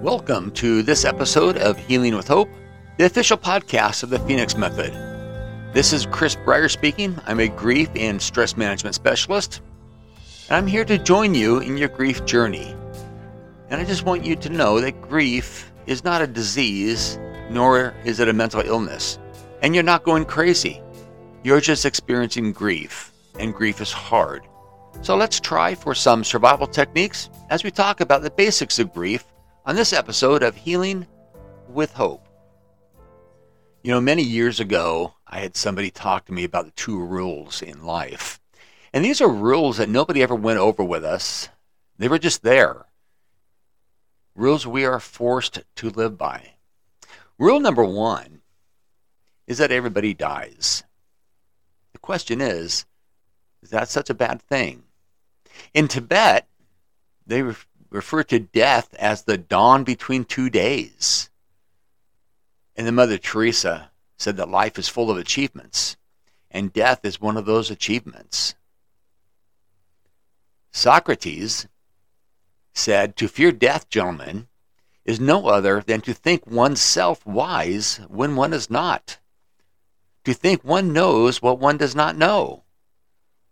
Welcome to this episode of Healing with Hope, the official podcast of the Phoenix Method. This is Chris Breyer speaking. I'm a grief and stress management specialist, and I'm here to join you in your grief journey. And I just want you to know that grief is not a disease, nor is it a mental illness. And you're not going crazy. You're just experiencing grief, and grief is hard. So let's try for some survival techniques as we talk about the basics of grief on this episode of Healing with Hope. You know, many years ago, I had somebody talk to me about the two rules in life. And these are rules that nobody ever went over with us, they were just there. Rules we are forced to live by. Rule number one is that everybody dies. The question is, is that such a bad thing? In Tibet, they refer to death as the dawn between two days. And the Mother Teresa said that life is full of achievements, and death is one of those achievements. Socrates said, To fear death, gentlemen, is no other than to think oneself wise when one is not, to think one knows what one does not know.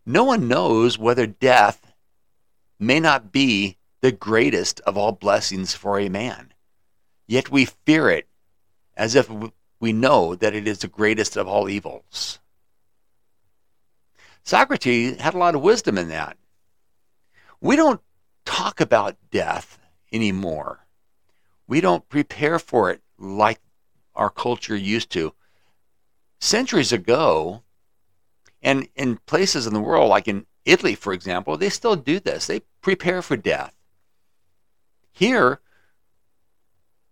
No one knows whether death may not be the greatest of all blessings for a man. Yet we fear it as if we know that it is the greatest of all evils. Socrates had a lot of wisdom in that. We don't talk about death anymore. We don't prepare for it like our culture used to. Centuries ago, and in places in the world, like in Italy, for example, they still do this. They prepare for death. Here,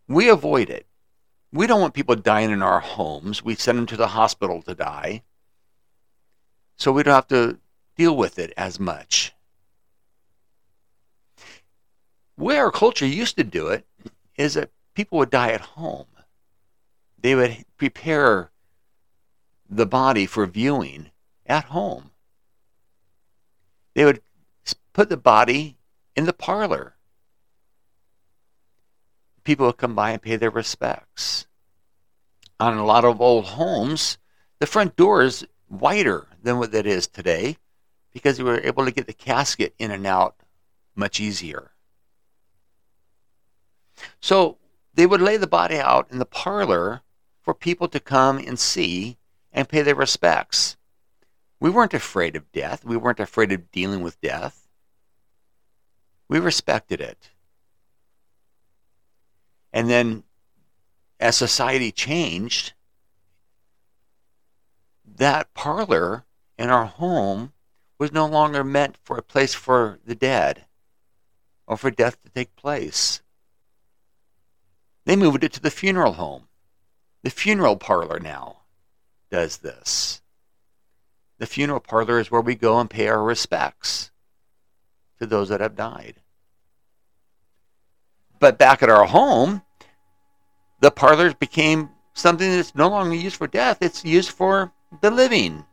we avoid it. We don't want people dying in our homes. We send them to the hospital to die. So we don't have to deal with it as much. Where our culture used to do it is that people would die at home. They would prepare the body for viewing at home. They would put the body in the parlor people would come by and pay their respects. On a lot of old homes, the front door is wider than what it is today because we were able to get the casket in and out much easier. So they would lay the body out in the parlor for people to come and see and pay their respects. We weren't afraid of death. We weren't afraid of dealing with death. We respected it. And then as society changed, that parlor in our home was no longer meant for a place for the dead or for death to take place. They moved it to the funeral home. The funeral parlor now does this. The funeral parlor is where we go and pay our respects to those that have died. But back at our home, the parlors became something that's no longer used for death, it's used for the living.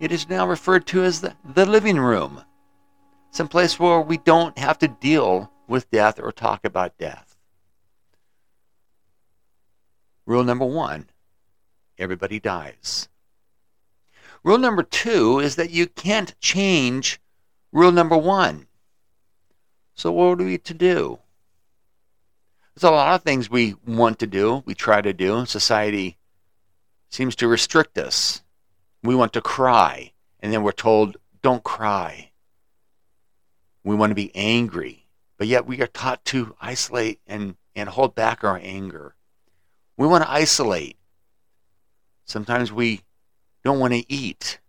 It is now referred to as the, the living room, some place where we don't have to deal with death or talk about death. Rule number one everybody dies. Rule number two is that you can't change rule number one. So, what are we to do? There's a lot of things we want to do, we try to do. Society seems to restrict us. We want to cry, and then we're told, don't cry. We want to be angry, but yet we are taught to isolate and, and hold back our anger. We want to isolate. Sometimes we don't want to eat,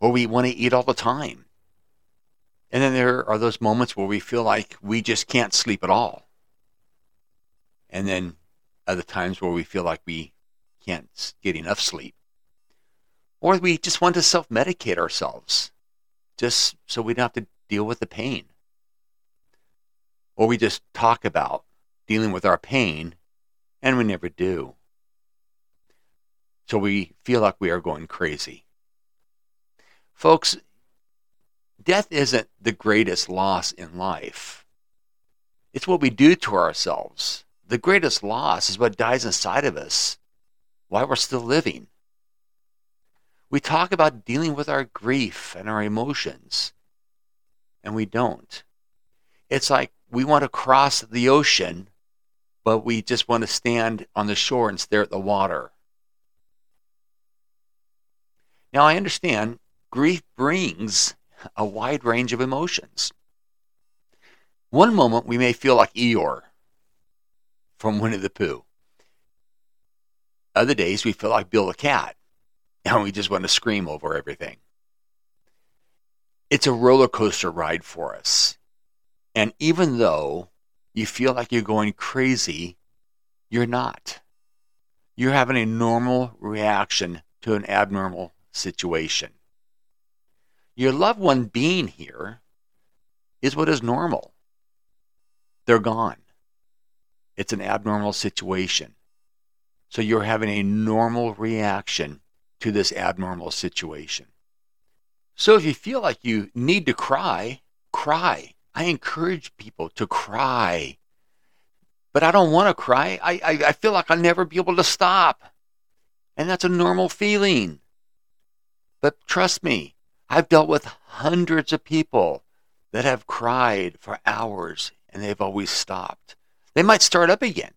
or we want to eat all the time. And then there are those moments where we feel like we just can't sleep at all and then other times where we feel like we can't get enough sleep. Or we just want to self medicate ourselves just so we don't have to deal with the pain. Or we just talk about dealing with our pain and we never do. So we feel like we are going crazy. Folks, death isn't the greatest loss in life. It's what we do to ourselves. The greatest loss is what dies inside of us while we're still living. We talk about dealing with our grief and our emotions, and we don't. It's like we want to cross the ocean, but we just want to stand on the shore and stare at the water. Now, I understand grief brings a wide range of emotions. One moment we may feel like Eeyore from Winnie the Pooh. Other days we feel like Bill the Cat and we just want to scream over everything. It's a roller coaster ride for us. And even though you feel like you're going crazy, you're not. You're having a normal reaction to an abnormal situation. Your loved one being here is what is normal. They're gone. It's an abnormal situation. So you're having a normal reaction to this abnormal situation. So if you feel like you need to cry, cry. I encourage people to cry. But I don't want to cry. I, I, I feel like I'll never be able to stop. And that's a normal feeling. But trust me, I've dealt with hundreds of people that have cried for hours and they've always stopped. They might start up again,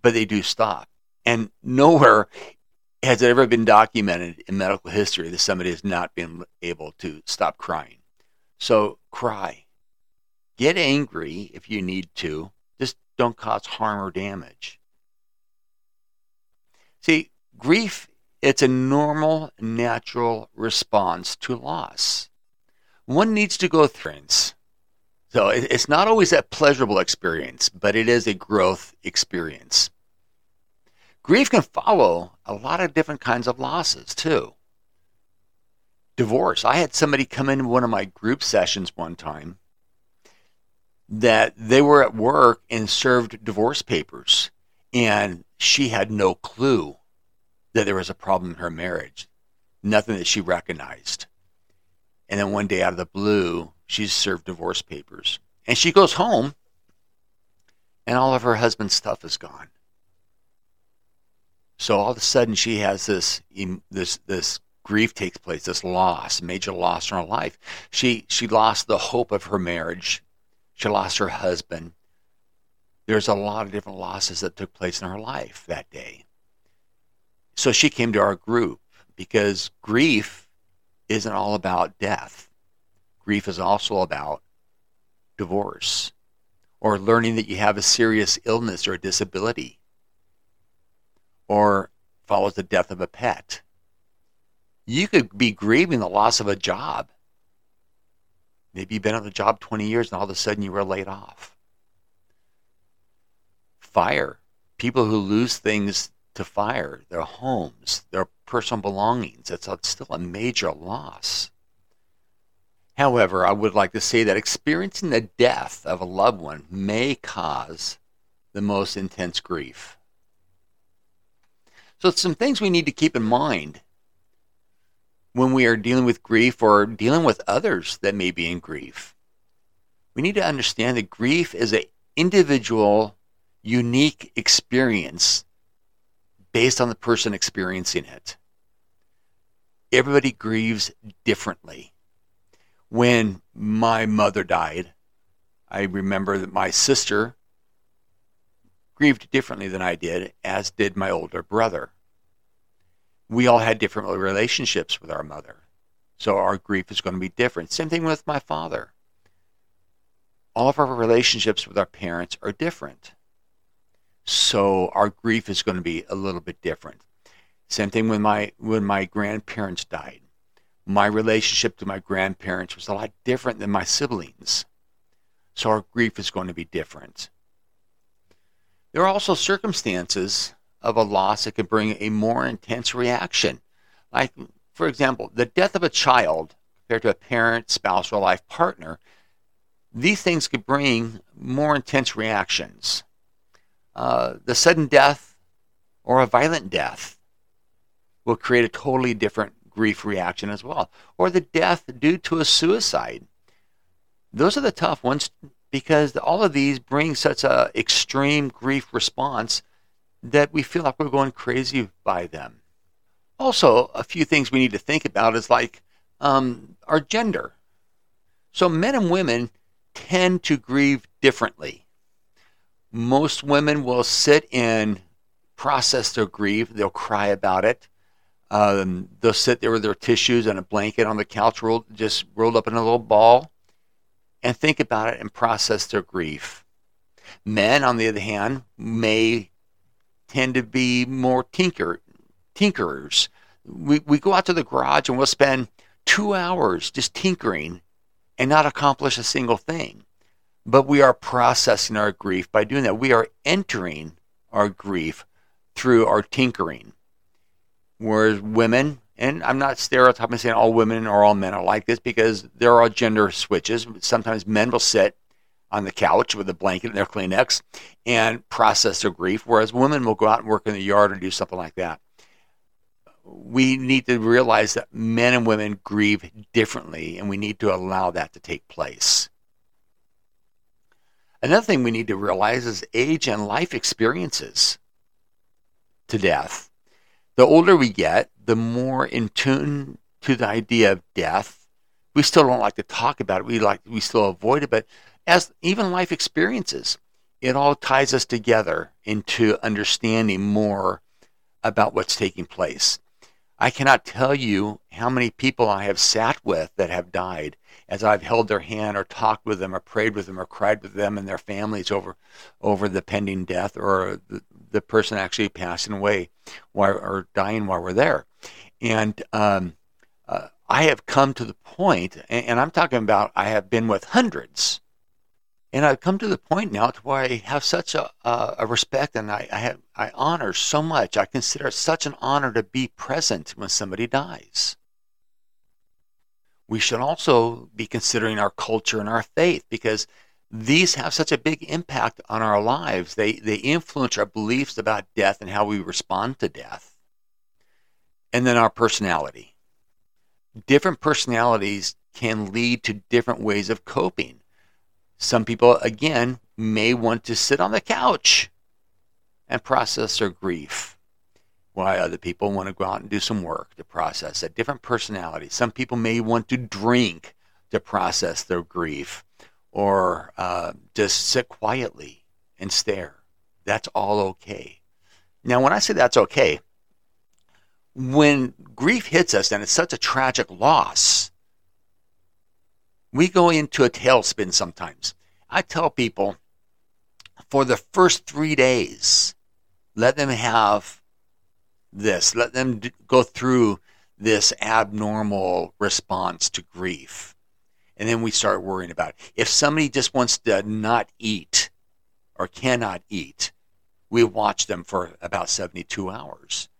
but they do stop. And nowhere has it ever been documented in medical history that somebody has not been able to stop crying. So cry. Get angry if you need to. Just don't cause harm or damage. See, grief, it's a normal, natural response to loss. One needs to go through it. So it's not always a pleasurable experience, but it is a growth experience. Grief can follow a lot of different kinds of losses too. Divorce. I had somebody come in one of my group sessions one time that they were at work and served divorce papers, and she had no clue that there was a problem in her marriage, nothing that she recognized. And then one day out of the blue, she's served divorce papers. And she goes home, and all of her husband's stuff is gone. So all of a sudden, she has this this this grief takes place, this loss, major loss in her life. She she lost the hope of her marriage. She lost her husband. There's a lot of different losses that took place in her life that day. So she came to our group because grief isn't all about death. Grief is also about divorce or learning that you have a serious illness or a disability or follows the death of a pet. You could be grieving the loss of a job. Maybe you've been on the job 20 years and all of a sudden you were laid off. Fire. People who lose things to fire, their homes, their personal belongings, it's still a major loss. However, I would like to say that experiencing the death of a loved one may cause the most intense grief. So, some things we need to keep in mind when we are dealing with grief or dealing with others that may be in grief. We need to understand that grief is an individual, unique experience based on the person experiencing it. Everybody grieves differently. When my mother died, I remember that my sister grieved differently than I did, as did my older brother. We all had different relationships with our mother, so our grief is going to be different. Same thing with my father. All of our relationships with our parents are different, so our grief is going to be a little bit different. Same thing when my when my grandparents died. My relationship to my grandparents was a lot different than my siblings. So our grief is going to be different. There are also circumstances of a loss that can bring a more intense reaction. Like, for example, the death of a child compared to a parent, spouse, or life partner. These things could bring more intense reactions. Uh, the sudden death or a violent death will create a totally different grief reaction as well. Or the death due to a suicide. Those are the tough ones because all of these bring such a extreme grief response that we feel like we're going crazy by them. Also, a few things we need to think about is like um, our gender. So, men and women tend to grieve differently. Most women will sit and process their grief, they'll cry about it. Um, they'll sit there with their tissues and a blanket on the couch, rolled, just rolled up in a little ball, and think about it and process their grief. Men, on the other hand, may tend to be more tinker, tinkerers. We, we go out to the garage and we'll spend two hours just tinkering and not accomplish a single thing. But we are processing our grief by doing that. We are entering our grief through our tinkering. Whereas women, and I'm not stereotyping saying all women or all men are like this because there are gender switches. Sometimes men will sit on the couch with a blanket and their Kleenex and process their grief, whereas women will go out and work in the yard or do something like that. We need to realize that men and women grieve differently, and we need to allow that to take place. Another thing we need to realize is age and life experiences to death the older we get, the more in tune to the idea of death. We still don't like to talk about it. We like we still avoid it, but as even life experiences, it all ties us together into understanding more about what's taking place. I cannot tell you how many people I have sat with that have died as I've held their hand or talked with them or prayed with them or cried with them and their families over over the pending death or the, the person actually passing away while, or dying while we're there. And um, uh, I have come to the point, and, and I'm talking about I have been with hundreds, and I've come to the point now to where I have such a, a, a respect and I, I, have I honor so much. I consider it such an honor to be present when somebody dies. We should also be considering our culture and our faith because these have such a big impact on our lives. They, they influence our beliefs about death and how we respond to death. And then our personality. Different personalities can lead to different ways of coping. Some people, again, may want to sit on the couch and process their grief, while other people want to go out and do some work to process it. Different personalities. Some people may want to drink to process their grief or uh, just sit quietly and stare. That's all okay. Now, when I say that's okay, when grief hits us and it's such a tragic loss, we go into a tailspin sometimes. I tell people for the first three days, let them have this, let them go through this abnormal response to grief and then we start worrying about it. If somebody just wants to not eat or cannot eat, we watch them for about 72 hours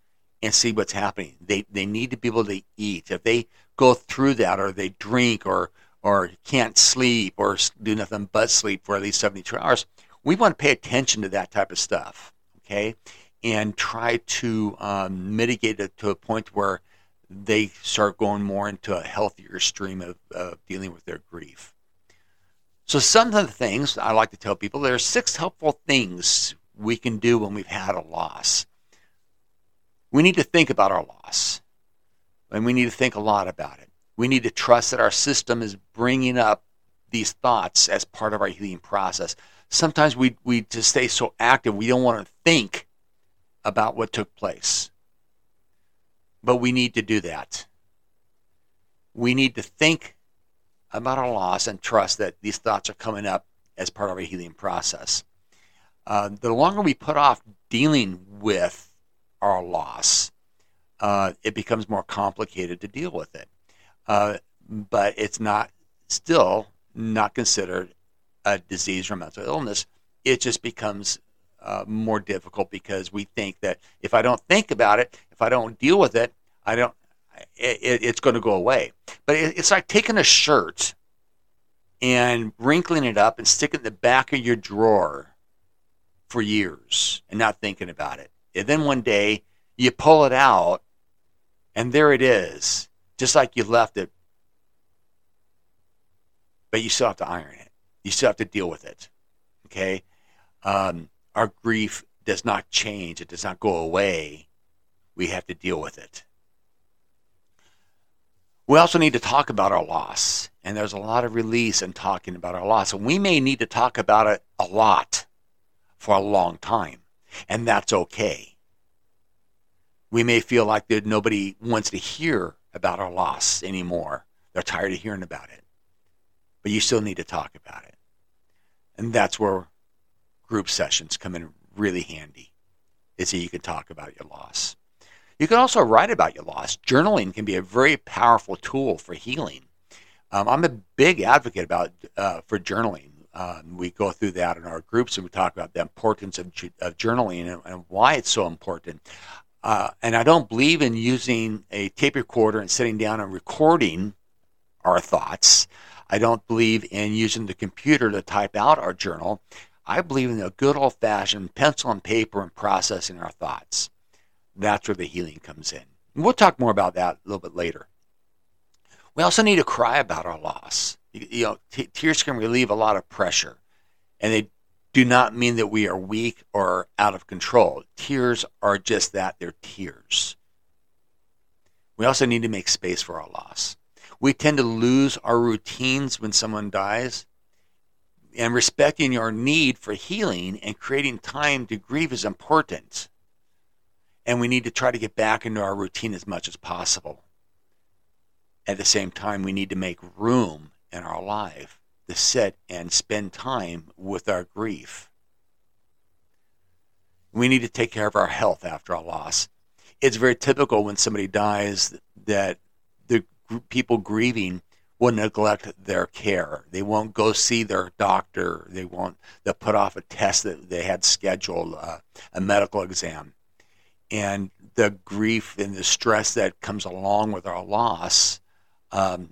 and see what's happening. They, they need to be able to eat. If they go through that or they drink or, or can't sleep or do nothing but sleep for at least 72 hours, we want to pay attention to that type of stuff, okay? And try to um, mitigate it to a point where they start going more into a healthier stream of, of dealing with their grief. So, some of the things I like to tell people there are six helpful things we can do when we've had a loss. We need to think about our loss, and we need to think a lot about it. We need to trust that our system is bringing up these thoughts as part of our healing process. Sometimes we, we just stay so active, we don't want to think about what took place. But we need to do that. We need to think about our loss and trust that these thoughts are coming up as part of our healing process. Uh, the longer we put off dealing with our loss, uh, it becomes more complicated to deal with it. Uh, but it's not still not considered a disease or mental illness. It just becomes uh, more difficult because we think that if I don't think about it, if I don't deal with it, I don't. It, it's going to go away. But it, it's like taking a shirt and wrinkling it up and sticking it in the back of your drawer for years and not thinking about it. And then one day you pull it out and there it is, just like you left it. But you still have to iron it. You still have to deal with it. Okay? Um, our grief does not change, it does not go away. We have to deal with it. We also need to talk about our loss. And there's a lot of release in talking about our loss. And we may need to talk about it a lot for a long time. And that's okay. We may feel like that nobody wants to hear about our loss anymore. They're tired of hearing about it. But you still need to talk about it. And that's where group sessions come in really handy, is that you can talk about your loss. You can also write about your loss. Journaling can be a very powerful tool for healing. Um, I'm a big advocate about uh, for journaling. Um, we go through that in our groups and we talk about the importance of, of journaling and, and, why it's so important. Uh, and I don't believe in using a tape recorder and sitting down and recording our thoughts. I don't believe in using the computer to type out our journal. I believe in the good old fashioned pencil and paper and processing our thoughts. That's where the healing comes in. And we'll talk more about that a little bit later. We also need to cry about our loss. You, you know, t- tears can relieve a lot of pressure, and they do not mean that we are weak or out of control. Tears are just that they're tears. We also need to make space for our loss. We tend to lose our routines when someone dies, and respecting your need for healing and creating time to grieve is important and we need to try to get back into our routine as much as possible. At the same time, we need to make room in our life to sit and spend time with our grief. We need to take care of our health after a loss. It's very typical when somebody dies that the people grieving will neglect their care. They won't go see their doctor. They won't. They'll put off a test that they had scheduled, uh, a medical exam and the grief and the stress that comes along with our loss, um,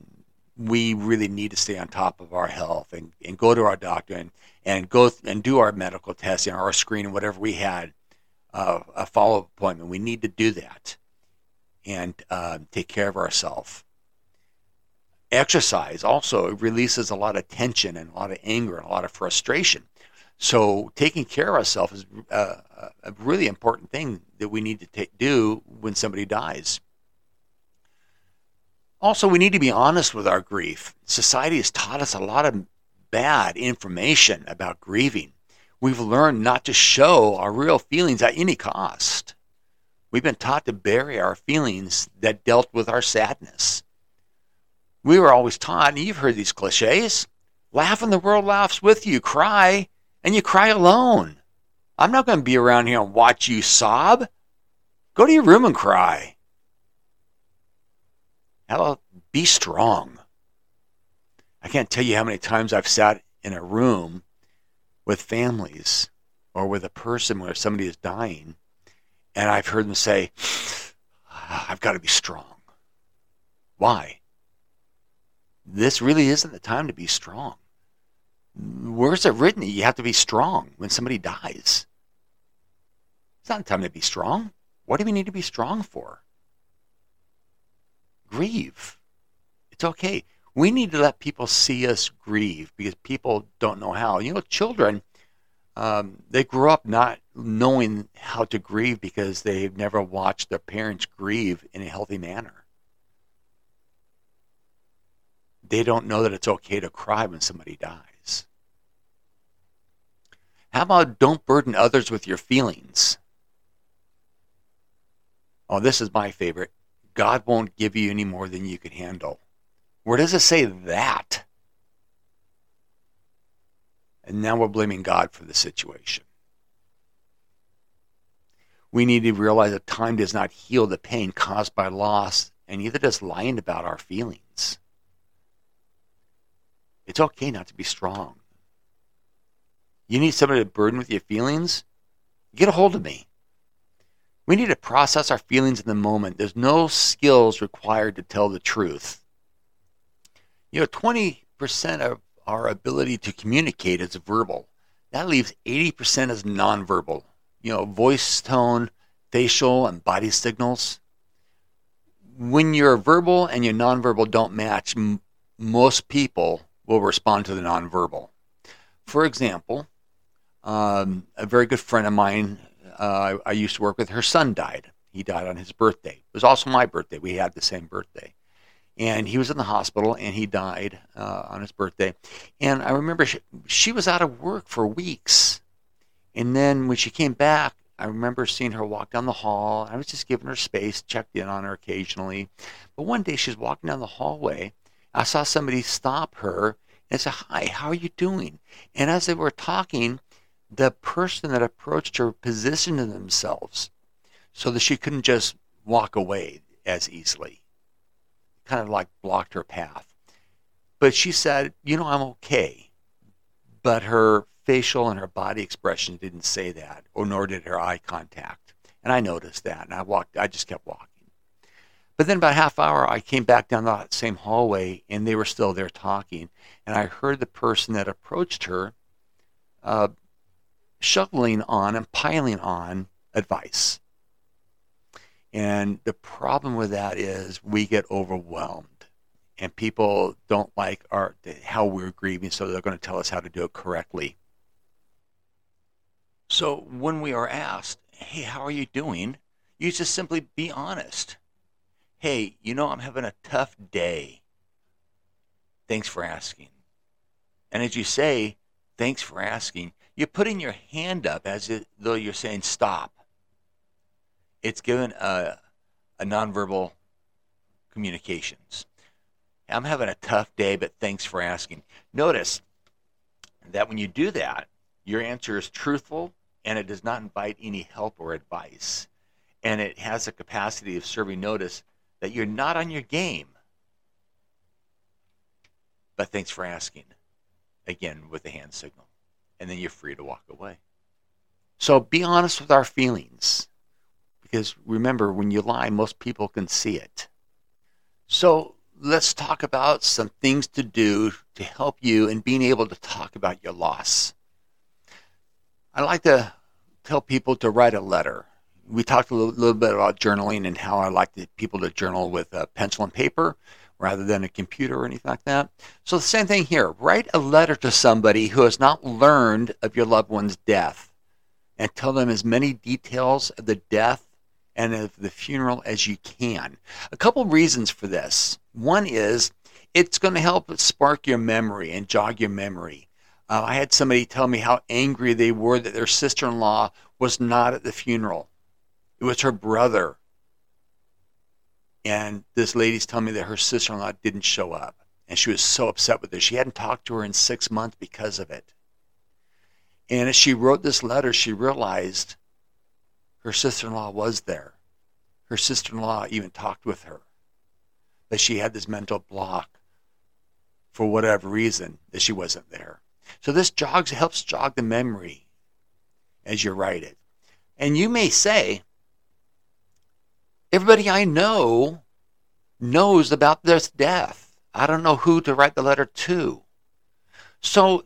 we really need to stay on top of our health and, and go to our doctor and, and go th- and do our medical testing, our screening, whatever we had, uh, a follow up appointment. We need to do that and uh, take care of ourselves. Exercise also releases a lot of tension and a lot of anger and a lot of frustration. So taking care of ourselves is uh, a really important thing that we need to do when somebody dies. Also, we need to be honest with our grief. Society has taught us a lot of bad information about grieving. We've learned not to show our real feelings at any cost. We've been taught to bury our feelings that dealt with our sadness. We were always taught, and you've heard these cliches laugh and the world laughs with you, cry and you cry alone. I'm not going to be around here and watch you sob. Go to your room and cry. About be strong? I can't tell you how many times I've sat in a room with families or with a person where somebody is dying, and I've heard them say, I've got to be strong. Why? This really isn't the time to be strong where's it written that you have to be strong when somebody dies? It's not the time to be strong. What do we need to be strong for? Grieve. It's okay. We need to let people see us grieve because people don't know how. You know, children, um, they grow up not knowing how to grieve because they've never watched their parents grieve in a healthy manner. They don't know that it's okay to cry when somebody dies. How about don't burden others with your feelings? Oh, this is my favorite. God won't give you any more than you can handle. Where does it say that? And now we're blaming God for the situation. We need to realize that time does not heal the pain caused by loss, and neither does lying about our feelings. It's okay not to be strong. You need somebody to burden with your feelings? Get a hold of me. We need to process our feelings in the moment. There's no skills required to tell the truth. You know, 20% of our ability to communicate is verbal. That leaves 80% as nonverbal. You know, voice tone, facial, and body signals. When your verbal and your nonverbal don't match, m- most people will respond to the nonverbal. for example, um, a very good friend of mine, uh, I, I used to work with, her son died. He died on his birthday. It was also my birthday. We had the same birthday. And he was in the hospital and he died uh, on his birthday. And I remember she, she was out of work for weeks. And then when she came back, I remember seeing her walk down the hall. I was just giving her space, checked in on her occasionally. But one day she was walking down the hallway. I saw somebody stop her and say, Hi, how are you doing? And as they were talking, the person that approached her positioned themselves so that she couldn't just walk away as easily. Kind of like blocked her path. But she said, You know, I'm okay. But her facial and her body expression didn't say that, or nor did her eye contact. And I noticed that, and I walked. I just kept walking. But then about half hour, I came back down that same hallway, and they were still there talking. And I heard the person that approached her uh, shoveling on and piling on advice. And the problem with that is we get overwhelmed, and people don't like our how we're grieving, so they're going to tell us how to do it correctly. So when we are asked, hey, how are you doing? You just simply be honest. Hey, you know, I'm having a tough day. Thanks for asking. And as you say, thanks for asking, you're putting your hand up as though you're saying stop. It's given a, a nonverbal communications. I'm having a tough day, but thanks for asking. Notice that when you do that, your answer is truthful and it does not invite any help or advice. And it has a capacity of serving notice that you're not on your game. But thanks for asking. Again, with the hand signal. And then you're free to walk away. So be honest with our feelings. Because remember, when you lie, most people can see it. So let's talk about some things to do to help you in being able to talk about your loss. I like to tell people to write a letter. We talked a little, little bit about journaling and how I like the people to journal with a pencil and paper rather than a computer or anything like that. So the same thing here. Write a letter to somebody who has not learned of your loved one's death and tell them as many details of the death and of the funeral as you can. A couple reasons for this. One is it's going to help spark your memory and jog your memory. Uh, I had somebody tell me how angry they were that their sister in law was not at the funeral. It was her brother. And this lady's telling me that her sister in law didn't show up. And she was so upset with this. She hadn't talked to her in six months because of it. And as she wrote this letter, she realized her sister in law was there. Her sister in law even talked with her. But she had this mental block for whatever reason that she wasn't there. So this jogs helps jog the memory as you write it. And you may say, everybody I know knows about this death. I don't know who to write the letter to. So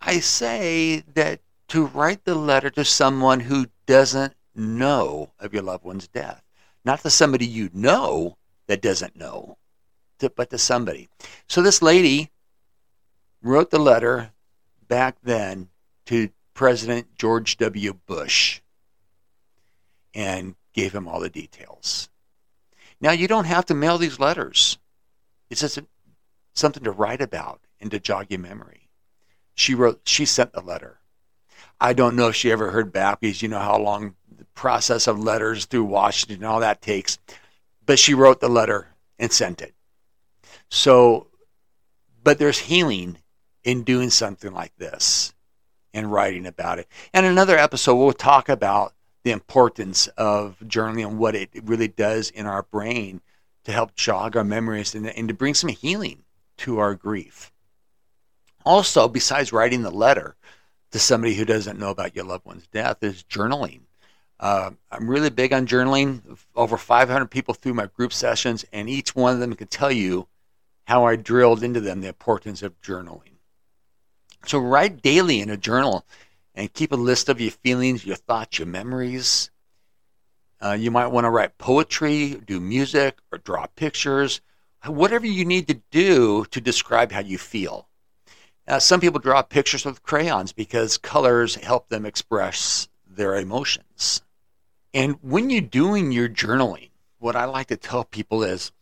I say that to write the letter to someone who doesn't know of your loved one's death, not to somebody you know that doesn't know, but to somebody. So this lady wrote the letter back then to President George W. Bush and gave him all the details. Now, you don't have to mail these letters. It's just something to write about and to jog your memory. She wrote, she sent the letter. I don't know if she ever heard back because you know how long the process of letters through Washington and all that takes. But she wrote the letter and sent it. So, but there's healing in doing something like this and writing about it. And another episode, we'll talk about the importance of journaling and what it really does in our brain to help jog our memories and, and to bring some healing to our grief. Also, besides writing the letter to somebody who doesn't know about your loved one's death, is journaling. Uh, I'm really big on journaling. Over 500 people through my group sessions, and each one of them can tell you how I drilled into them the importance of journaling. So write daily in a journal and keep a list of your feelings, your thoughts, your memories. Uh, you might want to write poetry, do music, or draw pictures, whatever you need to do to describe how you feel. Uh, some people draw pictures with crayons because colors help them express their emotions. And when you're doing your journaling, what I like to tell people is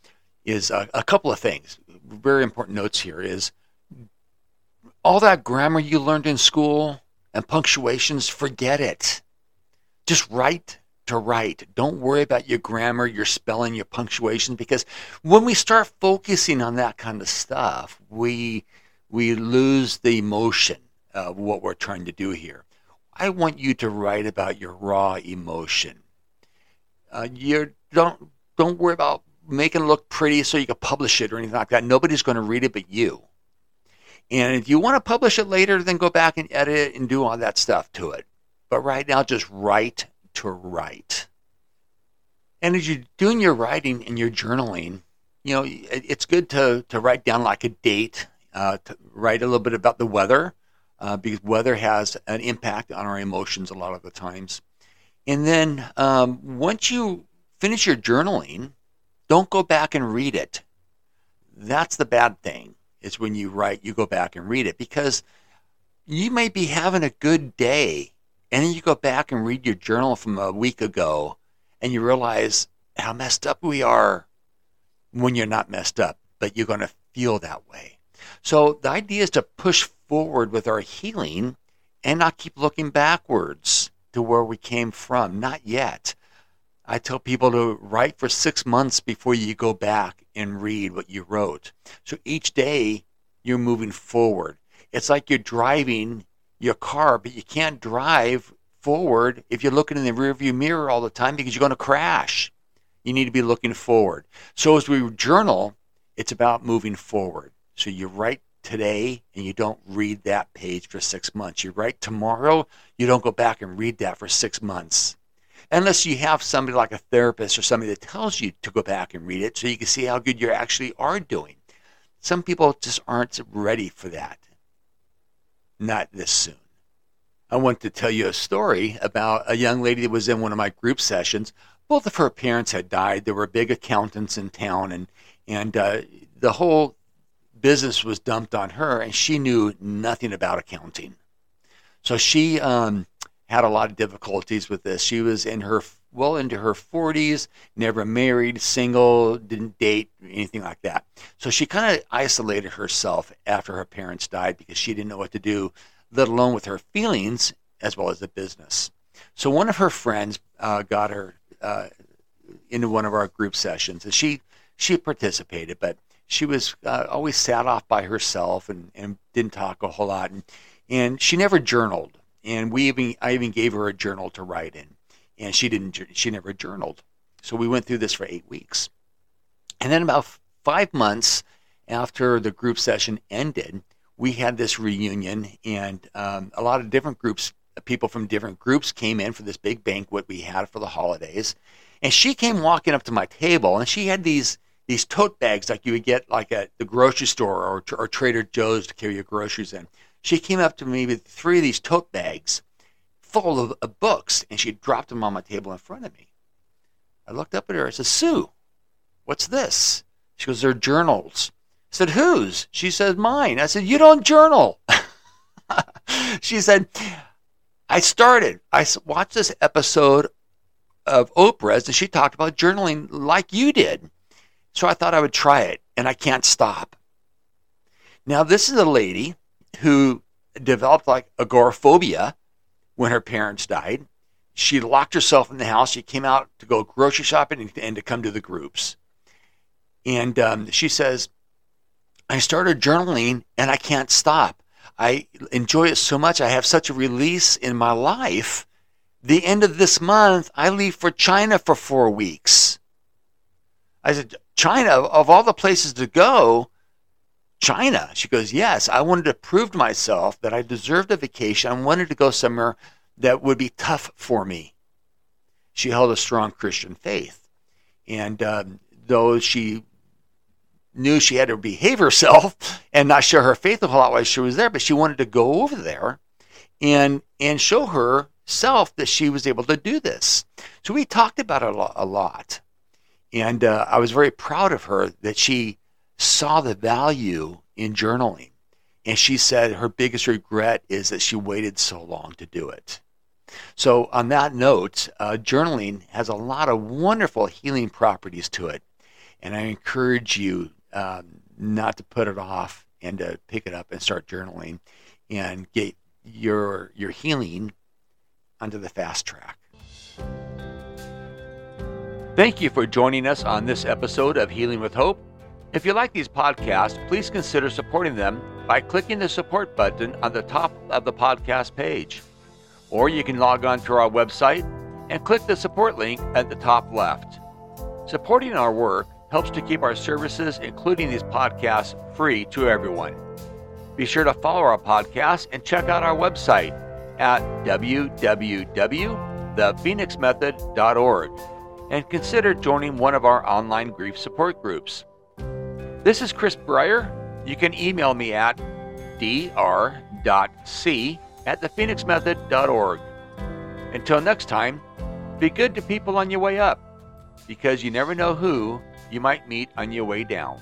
is a, a couple of things. Very important notes here is all that grammar you learned in school and punctuations, forget it. Just write to write. Don't worry about your grammar, your spelling, your punctuation, because when we start focusing on that kind of stuff, we we lose the emotion of what we're trying to do here. I want you to write about your raw emotion. Uh, you don't don't worry about making it look pretty so you can publish it or anything like that. Nobody's going to read it but you. And if you want to publish it later, then go back and edit it and do all that stuff to it. But right now, just write to write. And as you're doing your writing and your journaling, you know, it's good to, to write down like a date, uh, to write a little bit about the weather, uh, because weather has an impact on our emotions a lot of the times. And then um, once you finish your journaling, don't go back and read it. That's the bad thing. Is when you write, you go back and read it because you may be having a good day and then you go back and read your journal from a week ago and you realize how messed up we are when you're not messed up, but you're going to feel that way. So the idea is to push forward with our healing and not keep looking backwards to where we came from. Not yet. I tell people to write for six months before you go back and read what you wrote. So each day you're moving forward. It's like you're driving your car, but you can't drive forward if you're looking in the rearview mirror all the time because you're going to crash. You need to be looking forward. So as we journal, it's about moving forward. So you write today and you don't read that page for six months. You write tomorrow, you don't go back and read that for six months unless you have somebody like a therapist or somebody that tells you to go back and read it so you can see how good you actually are doing. Some people just aren't ready for that. Not this soon. I want to tell you a story about a young lady that was in one of my group sessions. Both of her parents had died. There were big accountants in town, and and uh, the whole business was dumped on her, and she knew nothing about accounting. So she um, had a lot of difficulties with this. She was in her well into her 40s, never married, single, didn't date, anything like that. So she kind of isolated herself after her parents died because she didn't know what to do, let alone with her feelings as well as the business. So one of her friends uh, got her uh, into one of our group sessions, and she she participated, but she was uh, always sat off by herself and, and didn't talk a whole lot, and and she never journaled and we even I even gave her a journal to write in, and she didn't. She never journaled. So we went through this for eight weeks, and then about five months after the group session ended, we had this reunion, and um, a lot of different groups, people from different groups, came in for this big banquet we had for the holidays. And she came walking up to my table, and she had these these tote bags like you would get like at the grocery store or, or Trader Joe's to carry your groceries in she came up to me with three of these tote bags full of, books, and she dropped them on my table in front of me. I looked up at her. I said, Sue, what's this? She goes, They're journals. I said, Whose? She said, Mine. I said, You don't journal. she said, I started. I watched this episode of Oprah's, and she talked about journaling like you did. So I thought I would try it, and I can't stop. Now, this is a lady who developed like agoraphobia when her parents died. She locked herself in the house. She came out to go grocery shopping and, and to come to the groups. And um, she says, I started journaling and I can't stop. I enjoy it so much. I have such a release in my life. The end of this month, I leave for China for four weeks. I said, China, of all the places to go, China. She goes, Yes, I wanted to prove to myself that I deserved a vacation. I wanted to go somewhere that would be tough for me. She held a strong Christian faith. And um, though she knew she had to behave herself and not show her faith a whole lot while she was there, but she wanted to go over there and and show herself that she was able to do this. So we talked about it a lot. And uh, I was very proud of her that she saw the value in journaling And she said her biggest regret is that she waited so long to do it. So, on that note, uh, journaling has a lot of wonderful healing properties to it. And I encourage you um, not to put it off and to pick it up and start journaling and get your, your healing onto the fast track. Thank you for joining us on this episode of Healing with Hope. If you like these podcasts, please consider supporting them by clicking the support button on the top of the podcast page. Or you can log on to our website and click the support link at the top left. Supporting our work helps to keep our services, including these podcasts, free to everyone. Be sure to follow our podcast and check out our website at www.thephoenixmethod.org and consider joining one of our online grief support groups. This is Chris Breyer. You can email me at dr.c at thephoenixmethod.org. Until next time, be good to people on your way up, because you never know who you might meet on your way down.